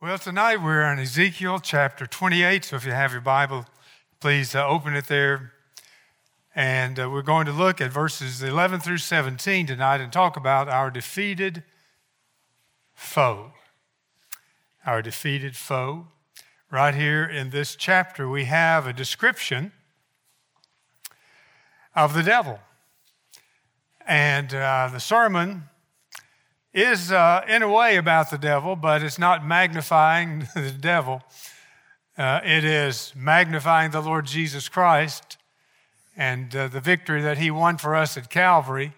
Well, tonight we're in Ezekiel chapter 28. So if you have your Bible, please uh, open it there. And uh, we're going to look at verses 11 through 17 tonight and talk about our defeated foe. Our defeated foe. Right here in this chapter, we have a description of the devil. And uh, the sermon is, uh, in a way, about the devil, but it's not magnifying the devil. Uh, it is magnifying the Lord Jesus Christ and uh, the victory that he won for us at Calvary.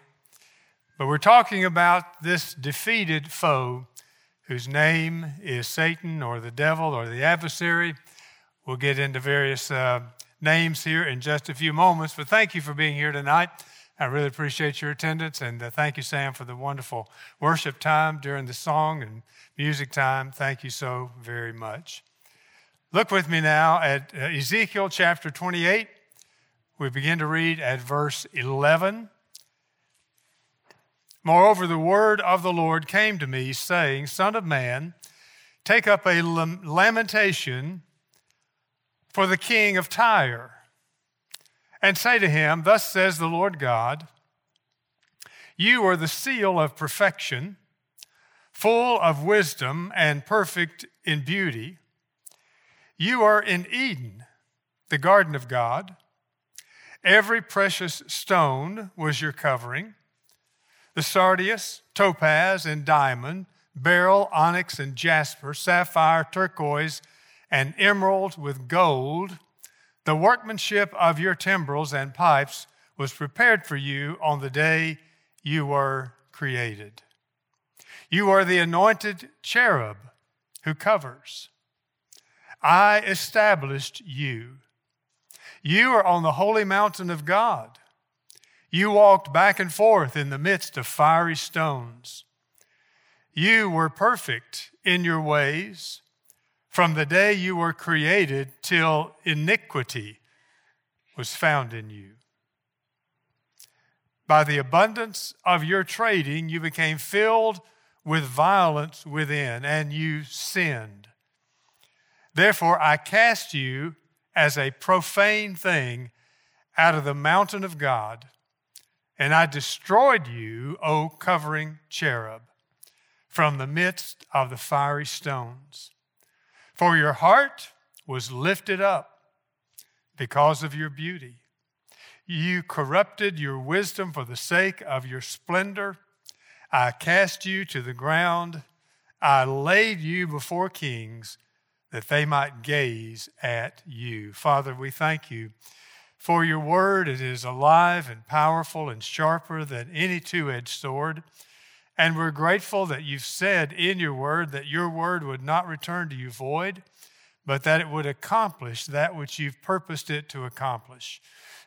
But we're talking about this defeated foe whose name is Satan or the devil or the adversary. We'll get into various uh, names here in just a few moments, but thank you for being here tonight. I really appreciate your attendance, and uh, thank you, Sam, for the wonderful worship time during the song and music time. Thank you so very much. Look with me now at uh, Ezekiel chapter 28. We begin to read at verse 11. Moreover, the word of the Lord came to me, saying, Son of man, take up a lamentation for the king of Tyre and say to him, Thus says the Lord God, You are the seal of perfection, full of wisdom and perfect in beauty. You are in Eden, the garden of God. Every precious stone was your covering the sardius, topaz, and diamond, beryl, onyx, and jasper, sapphire, turquoise, and emerald with gold the workmanship of your timbrels and pipes was prepared for you on the day you were created. You are the anointed cherub who covers. I established you. You are on the holy mountain of God. You walked back and forth in the midst of fiery stones. You were perfect in your ways from the day you were created till iniquity was found in you. By the abundance of your trading, you became filled with violence within, and you sinned. Therefore, I cast you as a profane thing out of the mountain of God, and I destroyed you, O covering cherub, from the midst of the fiery stones. For your heart was lifted up because of your beauty. You corrupted your wisdom for the sake of your splendor. I cast you to the ground. I laid you before kings that they might gaze at you. Father, we thank you for your word. It is alive and powerful and sharper than any two edged sword. And we're grateful that you've said in your word that your word would not return to you void, but that it would accomplish that which you've purposed it to accomplish.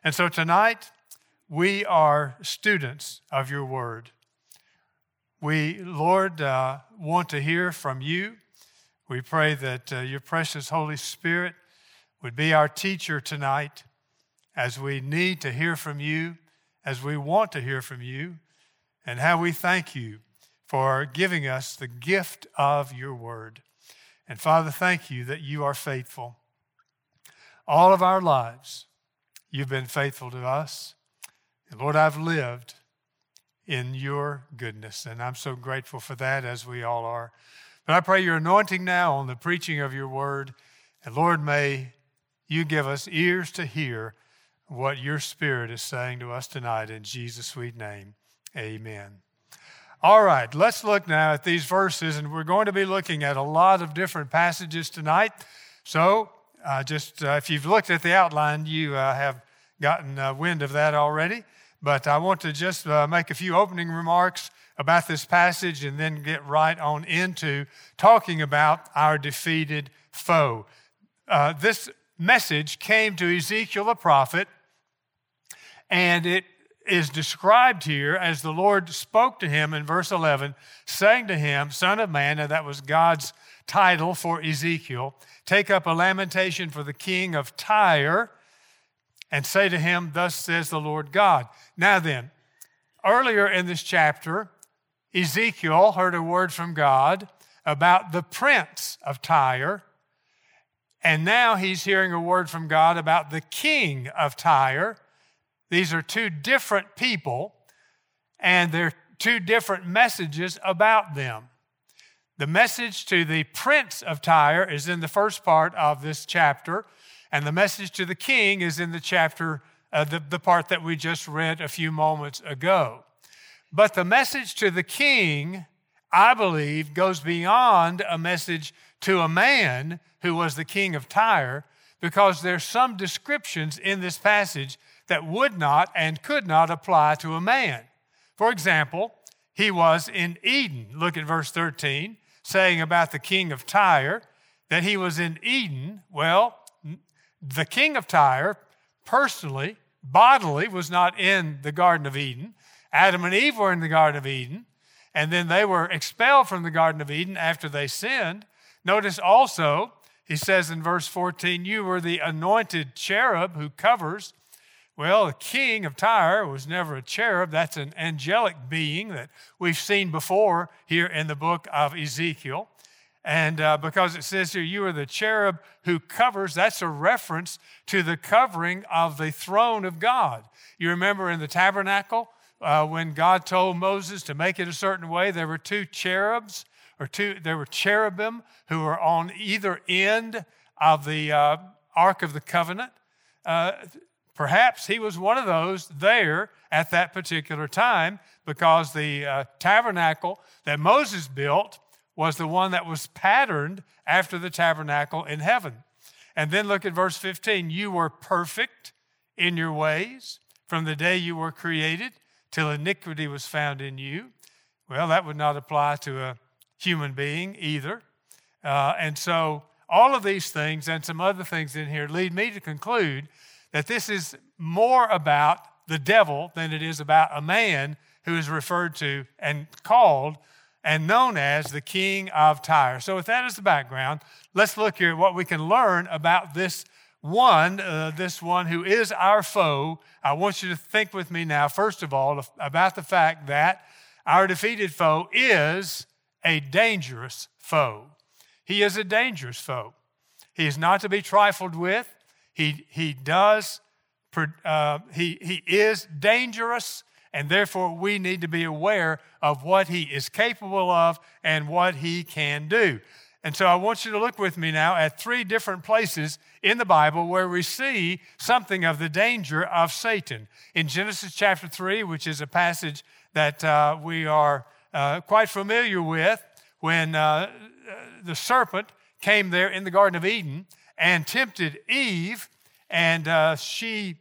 And so tonight, we are students of your word. We, Lord, uh, want to hear from you. We pray that uh, your precious Holy Spirit would be our teacher tonight as we need to hear from you, as we want to hear from you and how we thank you for giving us the gift of your word. And Father, thank you that you are faithful. All of our lives, you've been faithful to us. And Lord, I've lived in your goodness, and I'm so grateful for that, as we all are. But I pray your anointing now on the preaching of your word. And Lord, may you give us ears to hear what your spirit is saying to us tonight in Jesus' sweet name. Amen. All right, let's look now at these verses, and we're going to be looking at a lot of different passages tonight. So, uh, just uh, if you've looked at the outline, you uh, have gotten uh, wind of that already. But I want to just uh, make a few opening remarks about this passage and then get right on into talking about our defeated foe. Uh, this message came to Ezekiel the prophet, and it is described here as the Lord spoke to him in verse 11, saying to him, Son of man, and that was God's title for Ezekiel, take up a lamentation for the king of Tyre and say to him, Thus says the Lord God. Now then, earlier in this chapter, Ezekiel heard a word from God about the prince of Tyre. And now he's hearing a word from God about the king of Tyre. These are two different people, and they're two different messages about them. The message to the prince of Tyre is in the first part of this chapter, and the message to the king is in the chapter, uh, the, the part that we just read a few moments ago. But the message to the king, I believe, goes beyond a message to a man who was the king of Tyre, because there's some descriptions in this passage that would not and could not apply to a man. For example, he was in Eden. Look at verse 13, saying about the king of Tyre that he was in Eden. Well, the king of Tyre, personally, bodily, was not in the Garden of Eden. Adam and Eve were in the Garden of Eden, and then they were expelled from the Garden of Eden after they sinned. Notice also, he says in verse 14, You were the anointed cherub who covers. Well, the king of Tyre was never a cherub. That's an angelic being that we've seen before here in the book of Ezekiel. And uh, because it says here, you are the cherub who covers, that's a reference to the covering of the throne of God. You remember in the tabernacle, uh, when God told Moses to make it a certain way, there were two cherubs, or two, there were cherubim who were on either end of the uh, Ark of the Covenant. Perhaps he was one of those there at that particular time because the uh, tabernacle that Moses built was the one that was patterned after the tabernacle in heaven. And then look at verse 15. You were perfect in your ways from the day you were created till iniquity was found in you. Well, that would not apply to a human being either. Uh, and so, all of these things and some other things in here lead me to conclude that this is more about the devil than it is about a man who is referred to and called and known as the king of Tyre. So, with that as the background, let's look here at what we can learn about this one, uh, this one who is our foe. I want you to think with me now, first of all, about the fact that our defeated foe is a dangerous foe. He is a dangerous foe. He is not to be trifled with. He, he does, uh, he, he is dangerous and therefore we need to be aware of what he is capable of and what he can do. And so I want you to look with me now at three different places in the Bible where we see something of the danger of Satan. In Genesis chapter 3, which is a passage that uh, we are uh, quite familiar with, when uh, the serpent came there in the Garden of Eden and tempted Eve, and uh, she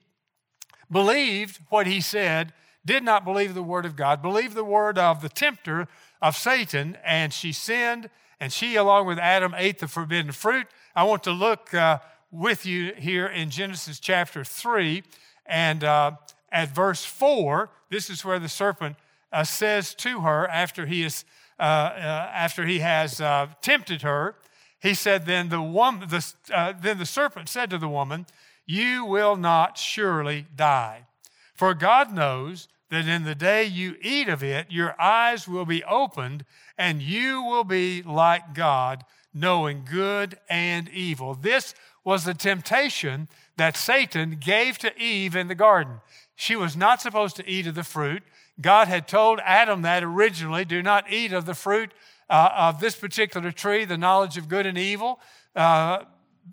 believed what he said did not believe the word of God, believed the word of the tempter of Satan, and she sinned, and she, along with Adam, ate the forbidden fruit. I want to look uh, with you here in Genesis chapter 3 and uh, at verse 4. This is where the serpent uh, says to her after he, is, uh, uh, after he has uh, tempted her, he said, then the, woman, the, uh, then the serpent said to the woman, You will not surely die. For God knows that in the day you eat of it, your eyes will be opened, and you will be like God, knowing good and evil. This was the temptation that Satan gave to Eve in the garden. She was not supposed to eat of the fruit. God had told Adam that originally do not eat of the fruit uh, of this particular tree, the knowledge of good and evil. Uh,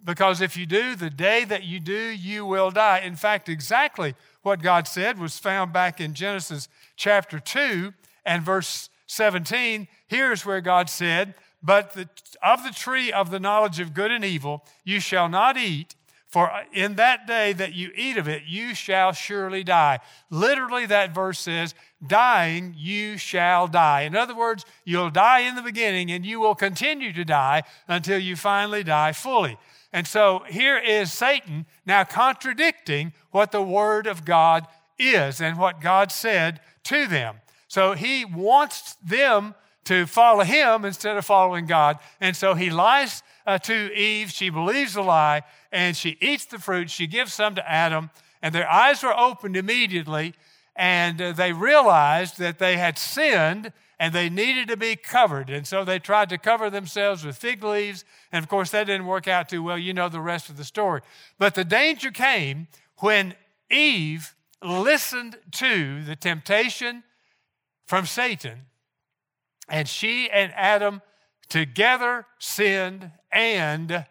because if you do, the day that you do, you will die. In fact, exactly what God said was found back in Genesis chapter 2 and verse 17. Here's where God said, But the, of the tree of the knowledge of good and evil you shall not eat, for in that day that you eat of it, you shall surely die. Literally, that verse says, Dying, you shall die. In other words, you'll die in the beginning and you will continue to die until you finally die fully. And so here is Satan now contradicting what the Word of God is and what God said to them. So he wants them to follow him instead of following God. And so he lies uh, to Eve. She believes the lie and she eats the fruit. She gives some to Adam, and their eyes were opened immediately. And uh, they realized that they had sinned and they needed to be covered. And so they tried to cover themselves with fig leaves. And of course, that didn't work out too well. You know the rest of the story. But the danger came when Eve listened to the temptation from Satan, and she and Adam together sinned, and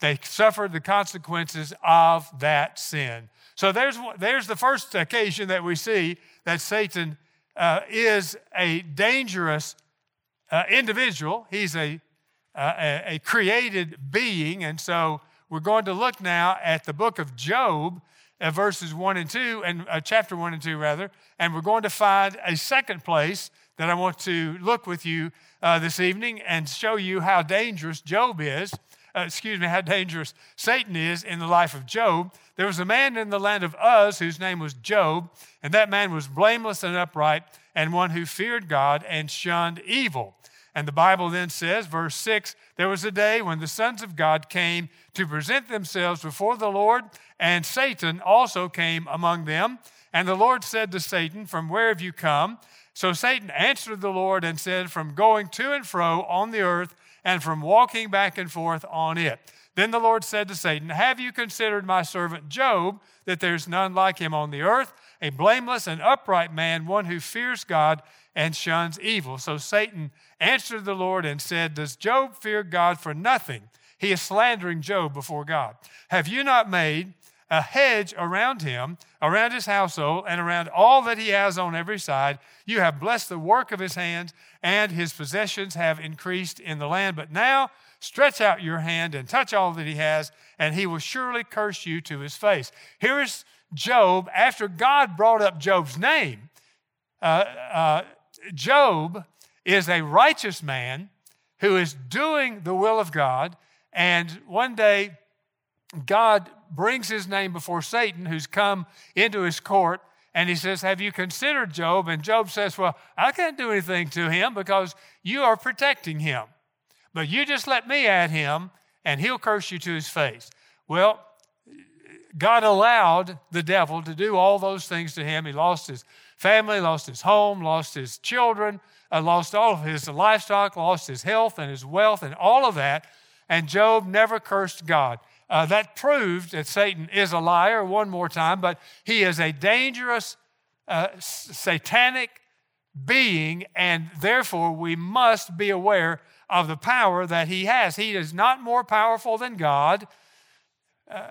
they suffered the consequences of that sin. So there's, there's the first occasion that we see that Satan uh, is a dangerous uh, individual. He's a, uh, a created being. And so we're going to look now at the book of Job, uh, verses 1 and 2, and uh, chapter 1 and 2, rather. And we're going to find a second place that I want to look with you uh, this evening and show you how dangerous Job is. Uh, excuse me, how dangerous Satan is in the life of Job. There was a man in the land of Uz whose name was Job, and that man was blameless and upright, and one who feared God and shunned evil. And the Bible then says, verse 6 there was a day when the sons of God came to present themselves before the Lord, and Satan also came among them. And the Lord said to Satan, From where have you come? So Satan answered the Lord and said, From going to and fro on the earth, and from walking back and forth on it. Then the Lord said to Satan, Have you considered my servant Job, that there's none like him on the earth, a blameless and upright man, one who fears God and shuns evil? So Satan answered the Lord and said, Does Job fear God for nothing? He is slandering Job before God. Have you not made a hedge around him, around his household, and around all that he has on every side. You have blessed the work of his hands, and his possessions have increased in the land. But now Stretch out your hand and touch all that he has, and he will surely curse you to his face. Here is Job, after God brought up Job's name. Uh, uh, Job is a righteous man who is doing the will of God, and one day God brings his name before Satan, who's come into his court, and he says, Have you considered Job? And Job says, Well, I can't do anything to him because you are protecting him. But you just let me at him, and he'll curse you to his face. Well, God allowed the devil to do all those things to him. He lost his family, lost his home, lost his children, uh, lost all of his livestock, lost his health and his wealth, and all of that. And Job never cursed God. Uh, that proved that Satan is a liar one more time, but he is a dangerous, uh, satanic being, and therefore we must be aware of the power that he has. He is not more powerful than God. Uh,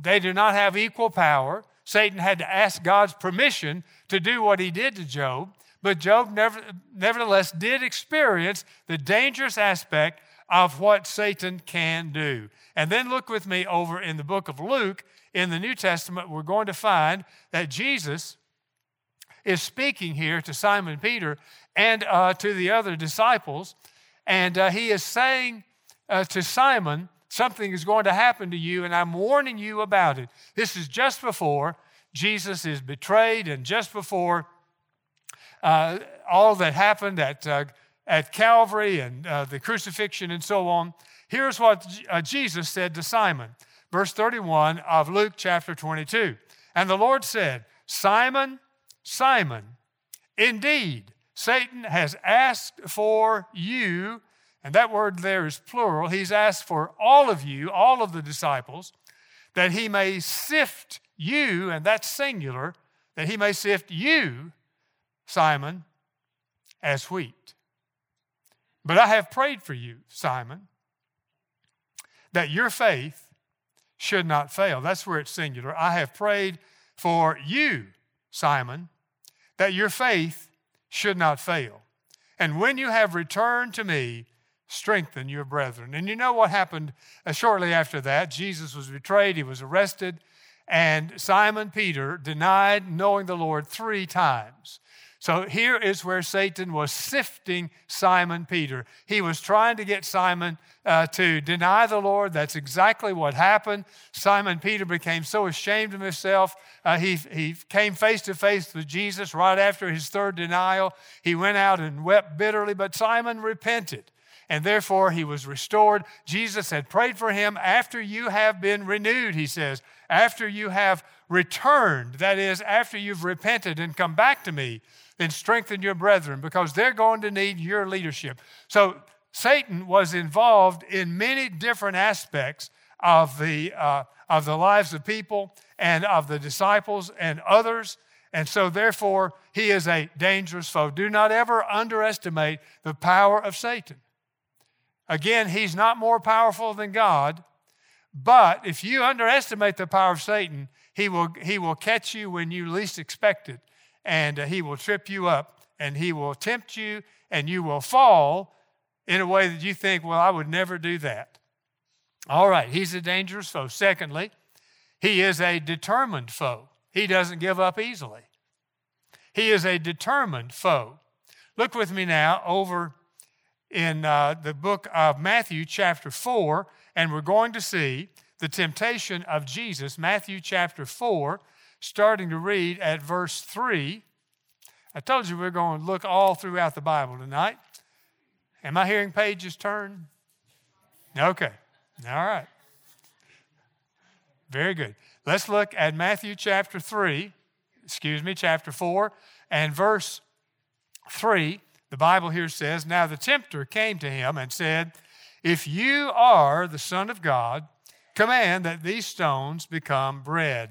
they do not have equal power. Satan had to ask God's permission to do what he did to Job, but Job never, nevertheless did experience the dangerous aspect of what Satan can do. And then look with me over in the book of Luke in the New Testament, we're going to find that Jesus is speaking here to Simon Peter and uh, to the other disciples. And uh, he is saying uh, to Simon, Something is going to happen to you, and I'm warning you about it. This is just before Jesus is betrayed and just before uh, all that happened at, uh, at Calvary and uh, the crucifixion and so on. Here's what Jesus said to Simon, verse 31 of Luke chapter 22. And the Lord said, Simon, Simon, indeed, Satan has asked for you, and that word there is plural. He's asked for all of you, all of the disciples, that he may sift you, and that's singular, that he may sift you, Simon, as wheat. But I have prayed for you, Simon, that your faith should not fail. That's where it's singular. I have prayed for you, Simon, that your faith should not fail. And when you have returned to me, strengthen your brethren. And you know what happened uh, shortly after that? Jesus was betrayed, he was arrested, and Simon Peter denied knowing the Lord three times. So here is where Satan was sifting Simon Peter. He was trying to get Simon uh, to deny the Lord. That's exactly what happened. Simon Peter became so ashamed of himself. Uh, he, he came face to face with Jesus right after his third denial. He went out and wept bitterly, but Simon repented and therefore he was restored. Jesus had prayed for him after you have been renewed, he says, after you have returned, that is, after you've repented and come back to me then strengthen your brethren because they're going to need your leadership. So Satan was involved in many different aspects of the, uh, of the lives of people and of the disciples and others. And so, therefore, he is a dangerous foe. Do not ever underestimate the power of Satan. Again, he's not more powerful than God, but if you underestimate the power of Satan, he will, he will catch you when you least expect it, and uh, he will trip you up, and he will tempt you, and you will fall in a way that you think, well, I would never do that. All right, he's a dangerous foe. Secondly, he is a determined foe. He doesn't give up easily. He is a determined foe. Look with me now over in uh, the book of Matthew, chapter 4, and we're going to see the temptation of Jesus, Matthew chapter 4, starting to read at verse 3. I told you we are going to look all throughout the Bible tonight. Am I hearing pages turn? Okay. All right. Very good. Let's look at Matthew chapter 3, excuse me, chapter 4, and verse 3. The Bible here says, Now the tempter came to him and said, If you are the Son of God, command that these stones become bread.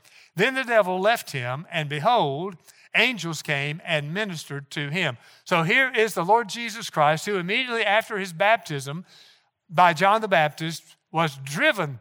Then the devil left him, and behold, angels came and ministered to him. So here is the Lord Jesus Christ, who immediately after his baptism by John the Baptist was driven,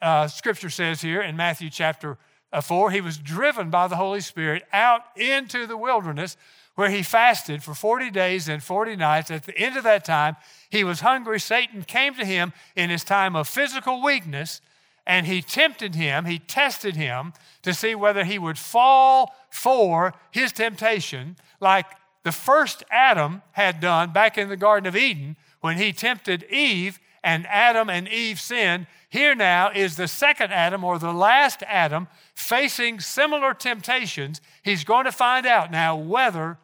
uh, scripture says here in Matthew chapter uh, 4, he was driven by the Holy Spirit out into the wilderness where he fasted for 40 days and 40 nights. At the end of that time, he was hungry. Satan came to him in his time of physical weakness and he tempted him, he tested him to see whether he would fall for his temptation, like the first Adam had done back in the Garden of Eden when he tempted Eve and Adam and Eve sinned. Here now is the second Adam or the last Adam facing similar temptations. He's going to find out now whether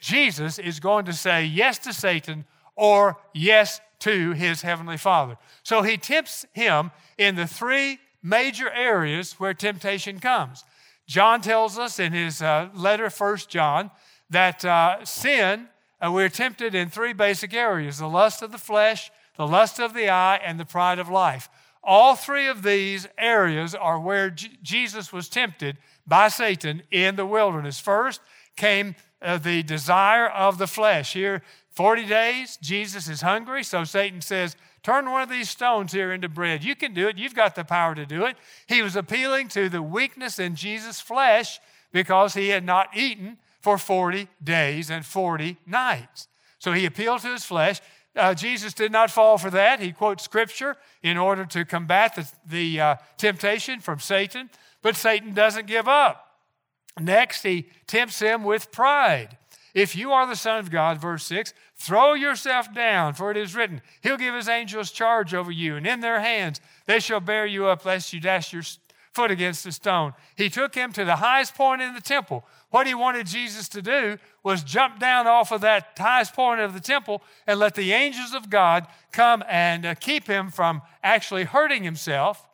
Jesus is going to say yes to Satan or yes to his heavenly Father. So he tempts him in the three major areas where temptation comes. John tells us in his uh, letter, First John, that uh, sin, uh, we're tempted in three basic areas the lust of the flesh, the lust of the eye, and the pride of life. All three of these areas are where J- Jesus was tempted by Satan in the wilderness. First came uh, the desire of the flesh. Here, 40 days, Jesus is hungry, so Satan says, Turn one of these stones here into bread. You can do it. You've got the power to do it. He was appealing to the weakness in Jesus' flesh because he had not eaten for 40 days and 40 nights. So he appealed to his flesh. Uh, Jesus did not fall for that. He quotes scripture in order to combat the, the uh, temptation from Satan, but Satan doesn't give up. Next, he tempts him with pride. If you are the Son of God, verse 6, throw yourself down, for it is written, He'll give His angels charge over you, and in their hands they shall bear you up, lest you dash your foot against a stone. He took him to the highest point in the temple. What he wanted Jesus to do was jump down off of that highest point of the temple and let the angels of God come and uh, keep him from actually hurting himself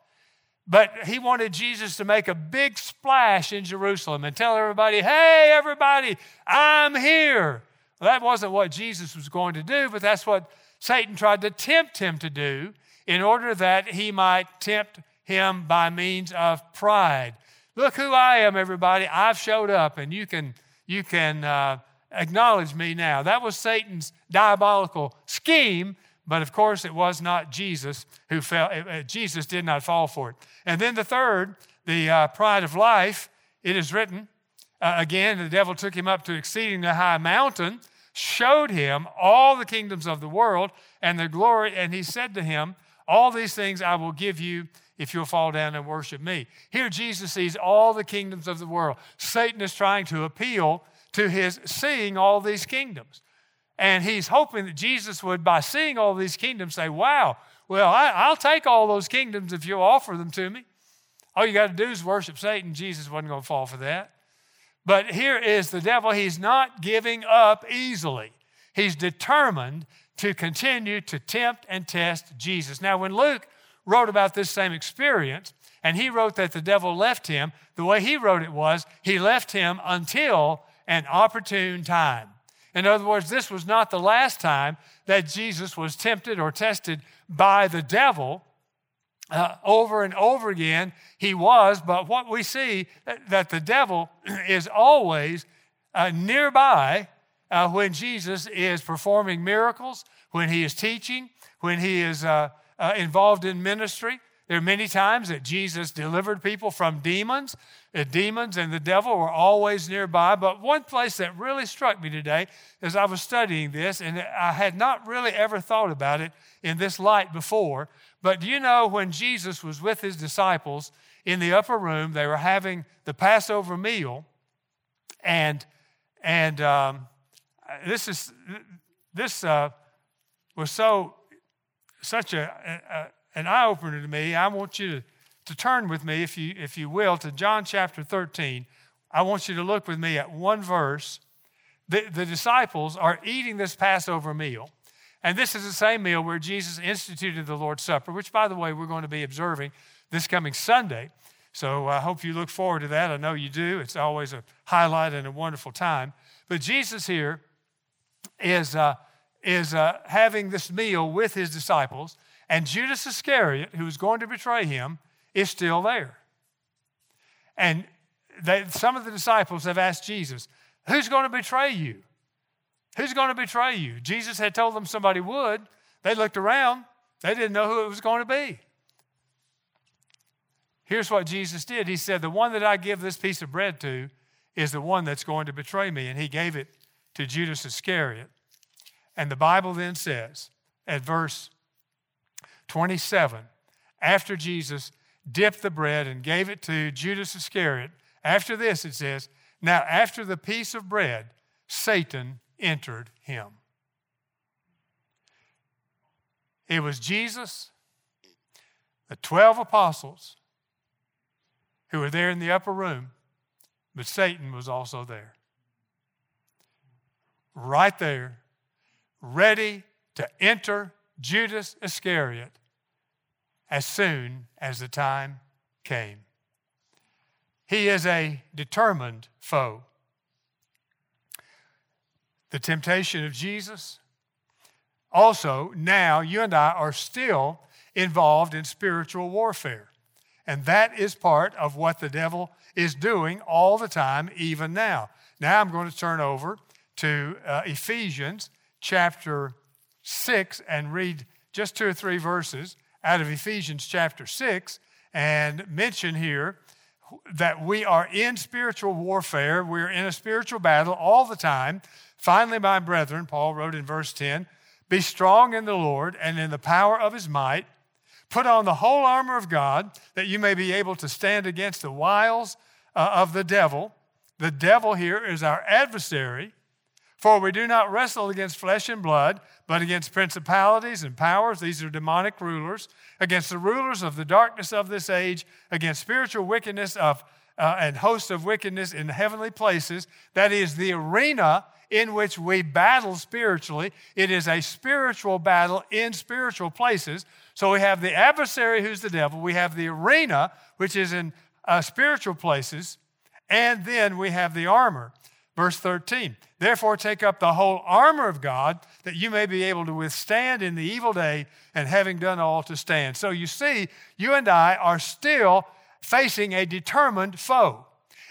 but he wanted Jesus to make a big splash in Jerusalem and tell everybody, hey, everybody, I'm here. That wasn't what Jesus was going to do, but that's what Satan tried to tempt him to do in order that he might tempt him by means of pride. Look who I am, everybody. I've showed up, and you can, you can uh, acknowledge me now. That was Satan's diabolical scheme but of course it was not Jesus who fell. Jesus did not fall for it. And then the third, the uh, pride of life, it is written, uh, again, the devil took him up to exceeding a high mountain, showed him all the kingdoms of the world and their glory, and he said to him, All these things I will give you if you'll fall down and worship me. Here, Jesus sees all the kingdoms of the world. Satan is trying to appeal to his seeing all these kingdoms. And he's hoping that Jesus would, by seeing all these kingdoms, say, Wow, well, I, will take all those kingdoms if you'll offer them to me. All you got to do is worship Satan. Jesus wasn't going to fall for that. But here is the devil. He's not giving up easily, he's determined to continue to tempt and test Jesus. Now, when Luke wrote about this same experience, and he wrote that the devil left him, the way he wrote it was, he left him until an opportune time. In other words, this was not the last time that Jesus was tempted or tested by the devil. Uh, over and over again, he was, but what we see that, that the devil is always uh, nearby uh, when Jesus is performing miracles, when he is teaching, when he is uh, uh, involved in ministry. There are many times that Jesus delivered people from demons. The demons and the devil were always nearby. But one place that really struck me today as I was studying this, and I had not really ever thought about it in this light before. But do you know when Jesus was with his disciples in the upper room, they were having the Passover meal, and and um, this is this uh, was so such a, a an eye opener to me. I want you to, to turn with me, if you if you will, to John chapter 13. I want you to look with me at one verse. The, the disciples are eating this Passover meal. And this is the same meal where Jesus instituted the Lord's Supper, which, by the way, we're going to be observing this coming Sunday. So I hope you look forward to that. I know you do. It's always a highlight and a wonderful time. But Jesus here is, uh, is uh, having this meal with his disciples, and Judas Iscariot, who is going to betray him, is still there. And they, some of the disciples have asked Jesus, Who's going to betray you? Who's going to betray you? Jesus had told them somebody would. They looked around, they didn't know who it was going to be. Here's what Jesus did He said, The one that I give this piece of bread to is the one that's going to betray me. And He gave it to Judas Iscariot. And the Bible then says at verse 27 after Jesus dipped the bread and gave it to Judas Iscariot, after this it says, Now after the piece of bread, Satan entered him. It was Jesus, the 12 apostles who were there in the upper room, but Satan was also there. Right there, ready to enter Judas Iscariot as soon as the time came. He is a determined foe the temptation of Jesus. Also, now you and I are still involved in spiritual warfare. And that is part of what the devil is doing all the time, even now. Now I'm going to turn over to uh, Ephesians chapter 6 and read just two or three verses out of Ephesians chapter 6 and mention here that we are in spiritual warfare. We're in a spiritual battle all the time. Finally, my brethren, Paul wrote in verse 10 Be strong in the Lord and in the power of his might. Put on the whole armor of God that you may be able to stand against the wiles uh, of the devil. The devil here is our adversary. For we do not wrestle against flesh and blood, but against principalities and powers. These are demonic rulers, against the rulers of the darkness of this age, against spiritual wickedness of, uh, and hosts of wickedness in heavenly places. That is the arena in which we battle spiritually. It is a spiritual battle in spiritual places. So we have the adversary, who's the devil. We have the arena, which is in uh, spiritual places. And then we have the armor. Verse 13, therefore take up the whole armor of God that you may be able to withstand in the evil day and having done all to stand. So you see, you and I are still facing a determined foe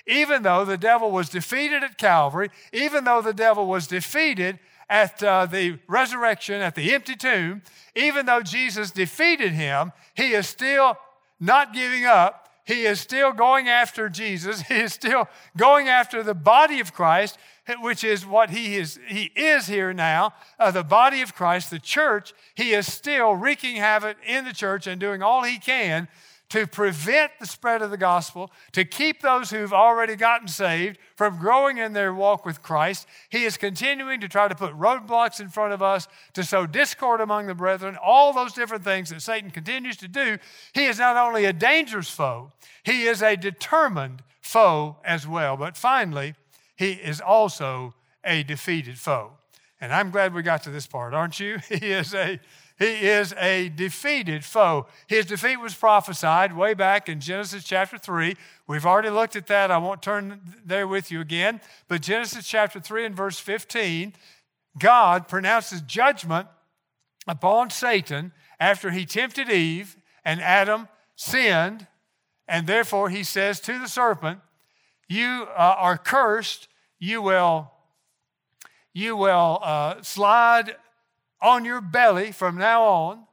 even though the devil was defeated at Calvary, even though the devil was defeated at uh, the resurrection, at the empty tomb, even though Jesus defeated him, he is still not giving up. He is still going after Jesus. He is still going after the body of Christ, which is what he is, he is here now, uh, the body of Christ, the church. He is still wreaking havoc in the church and doing all he can to prevent the spread of the gospel, to keep those who've already gotten saved from growing in their walk with Christ. He is continuing to try to put roadblocks in front of us, to sow discord among the brethren, all those different things that Satan continues to do. He is not only a dangerous foe, he is a determined foe as well. But finally, he is also a defeated foe. And I'm glad we got to this part, aren't you? He is a he is a defeated foe. His defeat was prophesied way back in Genesis chapter 3. We've already looked at that. I won't turn there with you again. But Genesis chapter 3 and verse 15, God pronounces judgment upon Satan after he tempted Eve and Adam sinned. And therefore, he says to the serpent, You uh, are cursed. You will, you will uh, slide on your belly from now on,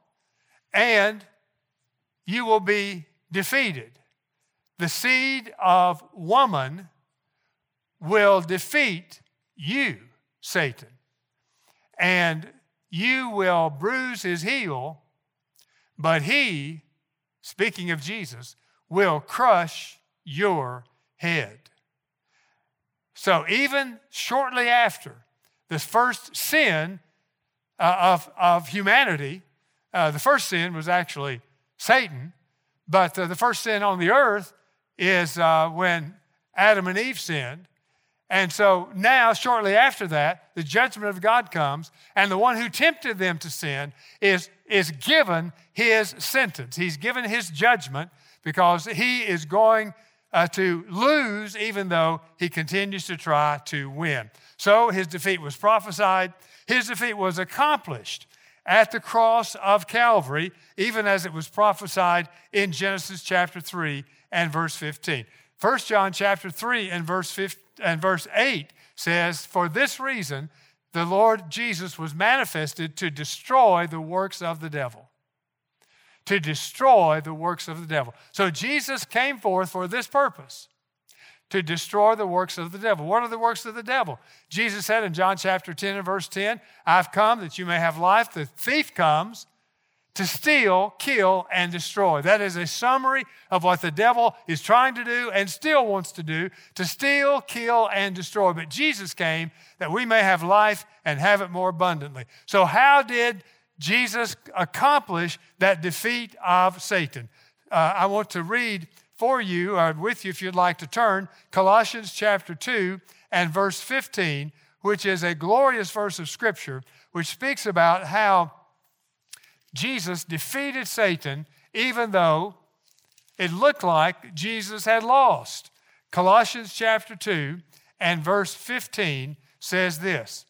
and you will be defeated. The seed of woman will defeat you, Satan, and you will bruise his heel, but he, speaking of Jesus, will crush your head. So, even shortly after this first sin uh, of, of humanity. Uh, the first sin was actually Satan, but uh, the first sin on the earth is uh, when Adam and Eve sinned. And so now, shortly after that, the judgment of God comes, and the one who tempted them to sin is, is given his sentence. He's given his judgment because he is going uh, to lose, even though he continues to try to win. So his defeat was prophesied, his defeat was accomplished at the cross of Calvary, even as it was prophesied in Genesis chapter 3 and verse 15. 1 John chapter 3 and verse, 15, and verse 8 says, For this reason, the Lord Jesus was manifested to destroy the works of the devil. To destroy the works of the devil. So Jesus came forth for this purpose to destroy the works of the devil. What are the works of the devil? Jesus said in John chapter 10 and verse 10, I've come that you may have life. The thief comes to steal, kill, and destroy. That is a summary of what the devil is trying to do and still wants to do to steal, kill, and destroy. But Jesus came that we may have life and have it more abundantly. So, how did Jesus accomplish that defeat of Satan? Uh, I want to read for you, or with you if you'd like to turn, Colossians chapter 2 and verse 15, which is a glorious verse of Scripture, which speaks about how Jesus defeated Satan even though it looked like Jesus had lost. Colossians chapter 2 and verse 15 says this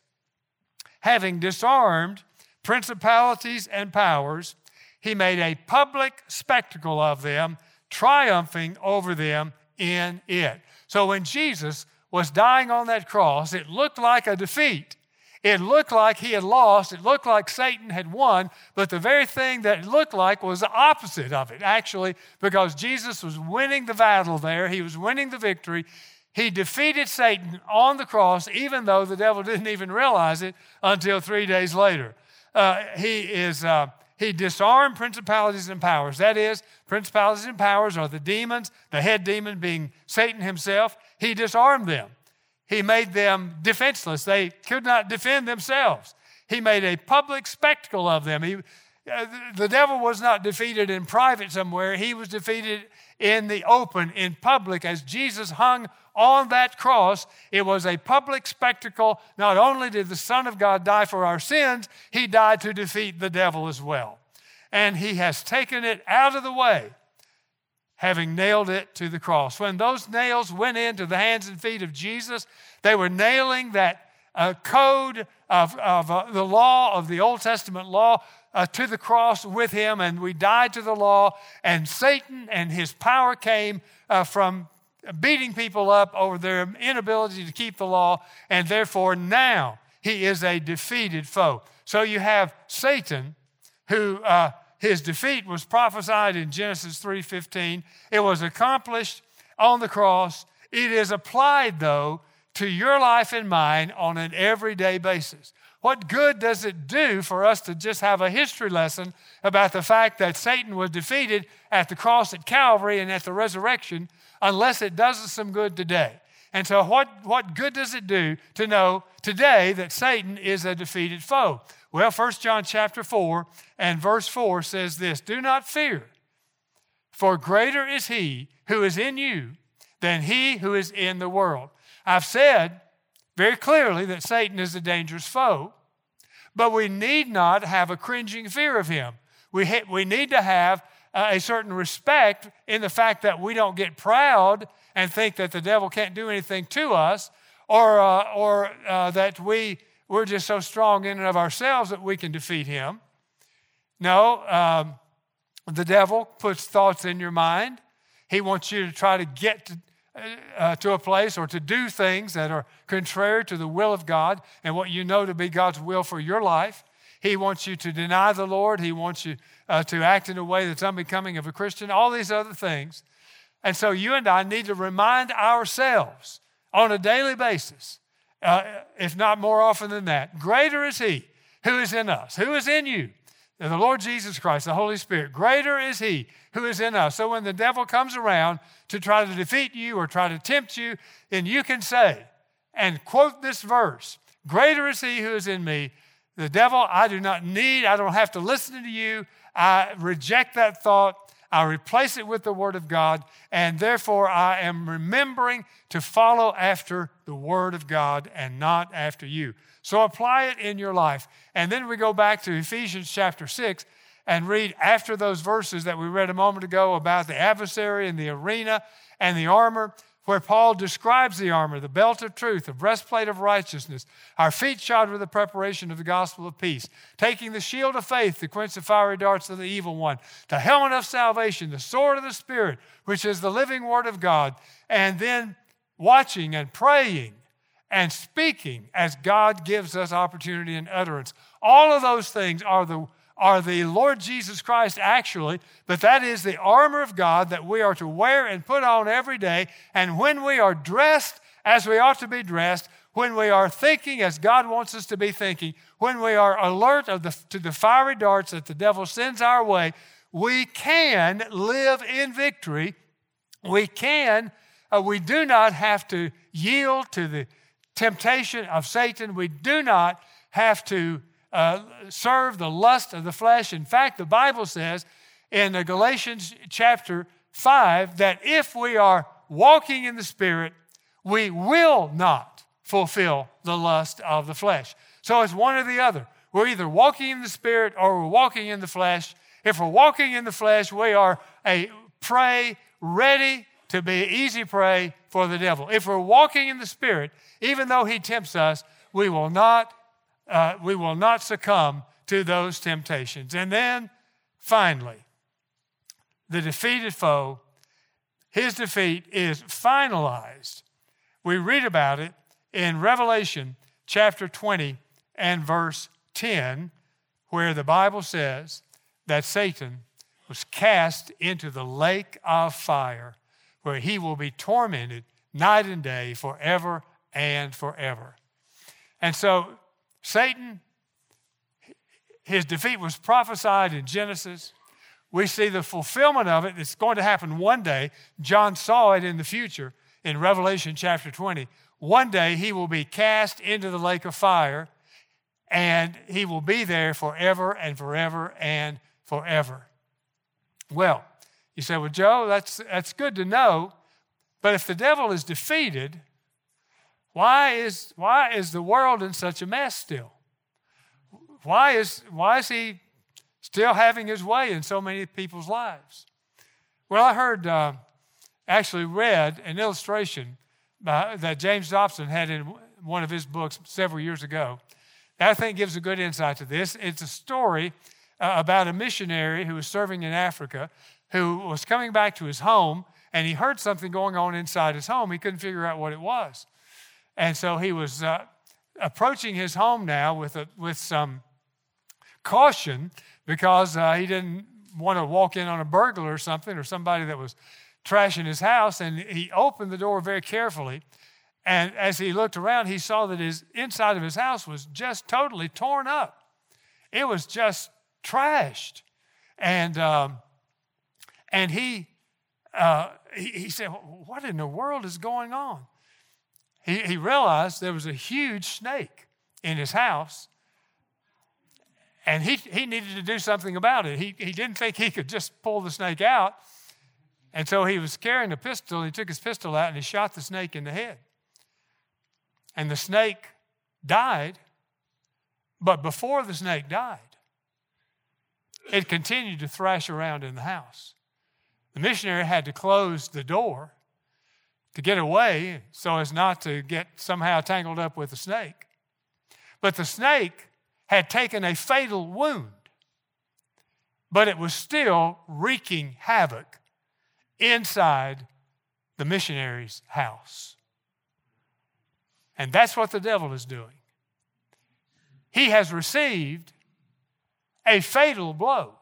Having disarmed principalities and powers, he made a public spectacle of them triumphing over them in it. So when Jesus was dying on that cross, it looked like a defeat. It looked like he had lost. It looked like Satan had won. But the very thing that looked like was the opposite of it, actually, because Jesus was winning the battle there. He was winning the victory. He defeated Satan on the cross, even though the devil didn't even realize it until three days later. Uh, he is. Uh, he disarmed principalities and powers. That is, principalities and powers are the demons, the head demon being Satan himself. He disarmed them. He made them defenseless. They could not defend themselves. He made a public spectacle of them. He, uh, the devil was not defeated in private somewhere, he was defeated in the open, in public, as Jesus hung on that cross. It was a public spectacle. Not only did the Son of God die for our sins, he died to defeat the devil as well. And he has taken it out of the way, having nailed it to the cross. When those nails went into the hands and feet of Jesus, they were nailing that uh, code of, of uh, the law, of the Old Testament law, uh, to the cross with him, and we died to the law. And Satan and his power came uh, from beating people up over their inability to keep the law, and therefore now he is a defeated foe. So you have Satan, who uh, his defeat was prophesied in Genesis 3:15. It was accomplished on the cross. It is applied, though, to your life and mine on an everyday basis. What good does it do for us to just have a history lesson about the fact that Satan was defeated at the cross at Calvary and at the resurrection unless it does us some good today? And so, what, what good does it do to know today that Satan is a defeated foe? Well, 1 John chapter 4 and verse 4 says this Do not fear, for greater is he who is in you than he who is in the world. I've said very clearly that Satan is a dangerous foe, but we need not have a cringing fear of him. We, ha- we need to have uh, a certain respect in the fact that we don't get proud and think that the devil can't do anything to us or, uh, or uh, that we, we're just so strong in and of ourselves that we can defeat him. No, um, the devil puts thoughts in your mind. He wants you to try to get to, uh, to a place or to do things that are contrary to the will of God and what you know to be God's will for your life. He wants you to deny the Lord. He wants you uh, to act in a way that's unbecoming of a Christian, all these other things. And so you and I need to remind ourselves on a daily basis, uh, if not more often than that, greater is He who is in us, who is in you, the Lord Jesus Christ, the Holy Spirit. Greater is He who is in us. So when the devil comes around to try to defeat you or try to tempt you, then you can say and quote this verse Greater is He who is in me. The devil, I do not need, I don't have to listen to you. I reject that thought. I replace it with the Word of God, and therefore I am remembering to follow after the Word of God and not after you. So apply it in your life. And then we go back to Ephesians chapter 6 and read after those verses that we read a moment ago about the adversary and the arena and the armor where Paul describes the armor, the belt of truth, the breastplate of righteousness, our feet shod with the preparation of the gospel of peace, taking the shield of faith to quench the fiery darts of the evil one, the helmet of salvation, the sword of the Spirit, which is the living word of God, and then watching and praying and speaking as God gives us opportunity and utterance. All of those things are the are the Lord Jesus Christ actually, but that is the armor of God that we are to wear and put on every day. And when we are dressed as we ought to be dressed, when we are thinking as God wants us to be thinking, when we are alert the, to the fiery darts that the devil sends our way, we can live in victory. We can, uh, we do not have to yield to the temptation of Satan. We do not have to uh, serve the lust of the flesh. In fact, the Bible says in the Galatians chapter 5 that if we are walking in the Spirit, we will not fulfill the lust of the flesh. So it's one or the other. We're either walking in the Spirit or we're walking in the flesh. If we're walking in the flesh, we are a prey ready to be easy prey for the devil. If we're walking in the Spirit, even though he tempts us, we will not uh, we will not succumb to those temptations. And then finally, the defeated foe, his defeat is finalized. We read about it in Revelation chapter 20 and verse 10, where the Bible says that Satan was cast into the lake of fire, where he will be tormented night and day forever and forever. And so Satan, his defeat was prophesied in Genesis. We see the fulfillment of it. It's going to happen one day. John saw it in the future in Revelation chapter 20. One day he will be cast into the lake of fire and he will be there forever and forever and forever. Well, you say, well, Joe, that's, that's good to know, but if the devil is defeated, why is, why is the world in such a mess still? Why is, why is he still having his way in so many people's lives? Well, I heard, uh, actually read an illustration by, that James Dobson had in one of his books several years ago. That I think gives a good insight to this. It's a story uh, about a missionary who was serving in Africa who was coming back to his home and he heard something going on inside his home. He couldn't figure out what it was. And so he was uh, approaching his home now with, a, with some caution because uh, he didn't want to walk in on a burglar or something or somebody that was trashing his house. And he opened the door very carefully. And as he looked around, he saw that his inside of his house was just totally torn up. It was just trashed. And, um, and he, uh, he, he said, What in the world is going on? He, he realized there was a huge snake in his house and he, he needed to do something about it. He, he didn't think he could just pull the snake out. And so he was carrying a pistol. He took his pistol out and he shot the snake in the head. And the snake died. But before the snake died, it continued to thrash around in the house. The missionary had to close the door to get away so as not to get somehow tangled up with the snake. But the snake had taken a fatal wound, but it was still wreaking havoc inside the missionary's house. And that's what the devil is doing. He has received a fatal blow,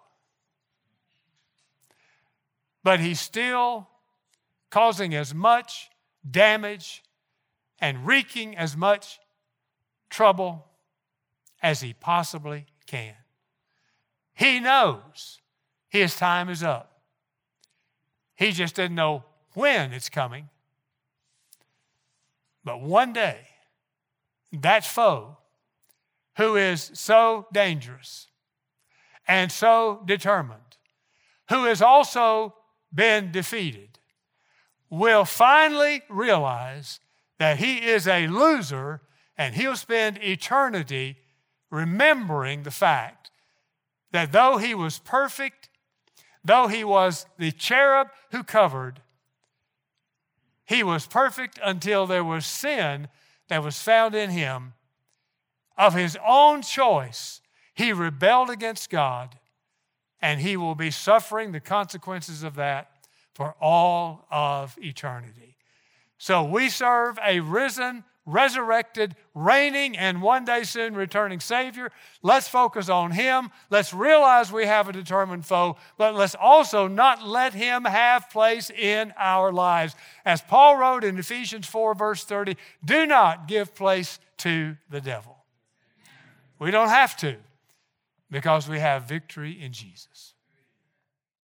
but he's still causing as much damage and wreaking as much trouble as he possibly can. He knows his time is up. He just doesn't know when it's coming. But one day, that foe, who is so dangerous and so determined, who has also been defeated, will finally realize that he is a loser and he'll spend eternity remembering the fact that though he was perfect, though he was the cherub who covered, he was perfect until there was sin that was found in him. Of his own choice, he rebelled against God, and he will be suffering the consequences of that for all of eternity. So we serve a risen, resurrected, reigning, and one day soon returning Savior. Let's focus on Him. Let's realize we have a determined foe, but let's also not let Him have place in our lives. As Paul wrote in Ephesians 4, verse 30, do not give place to the devil. We don't have to because we have victory in Jesus.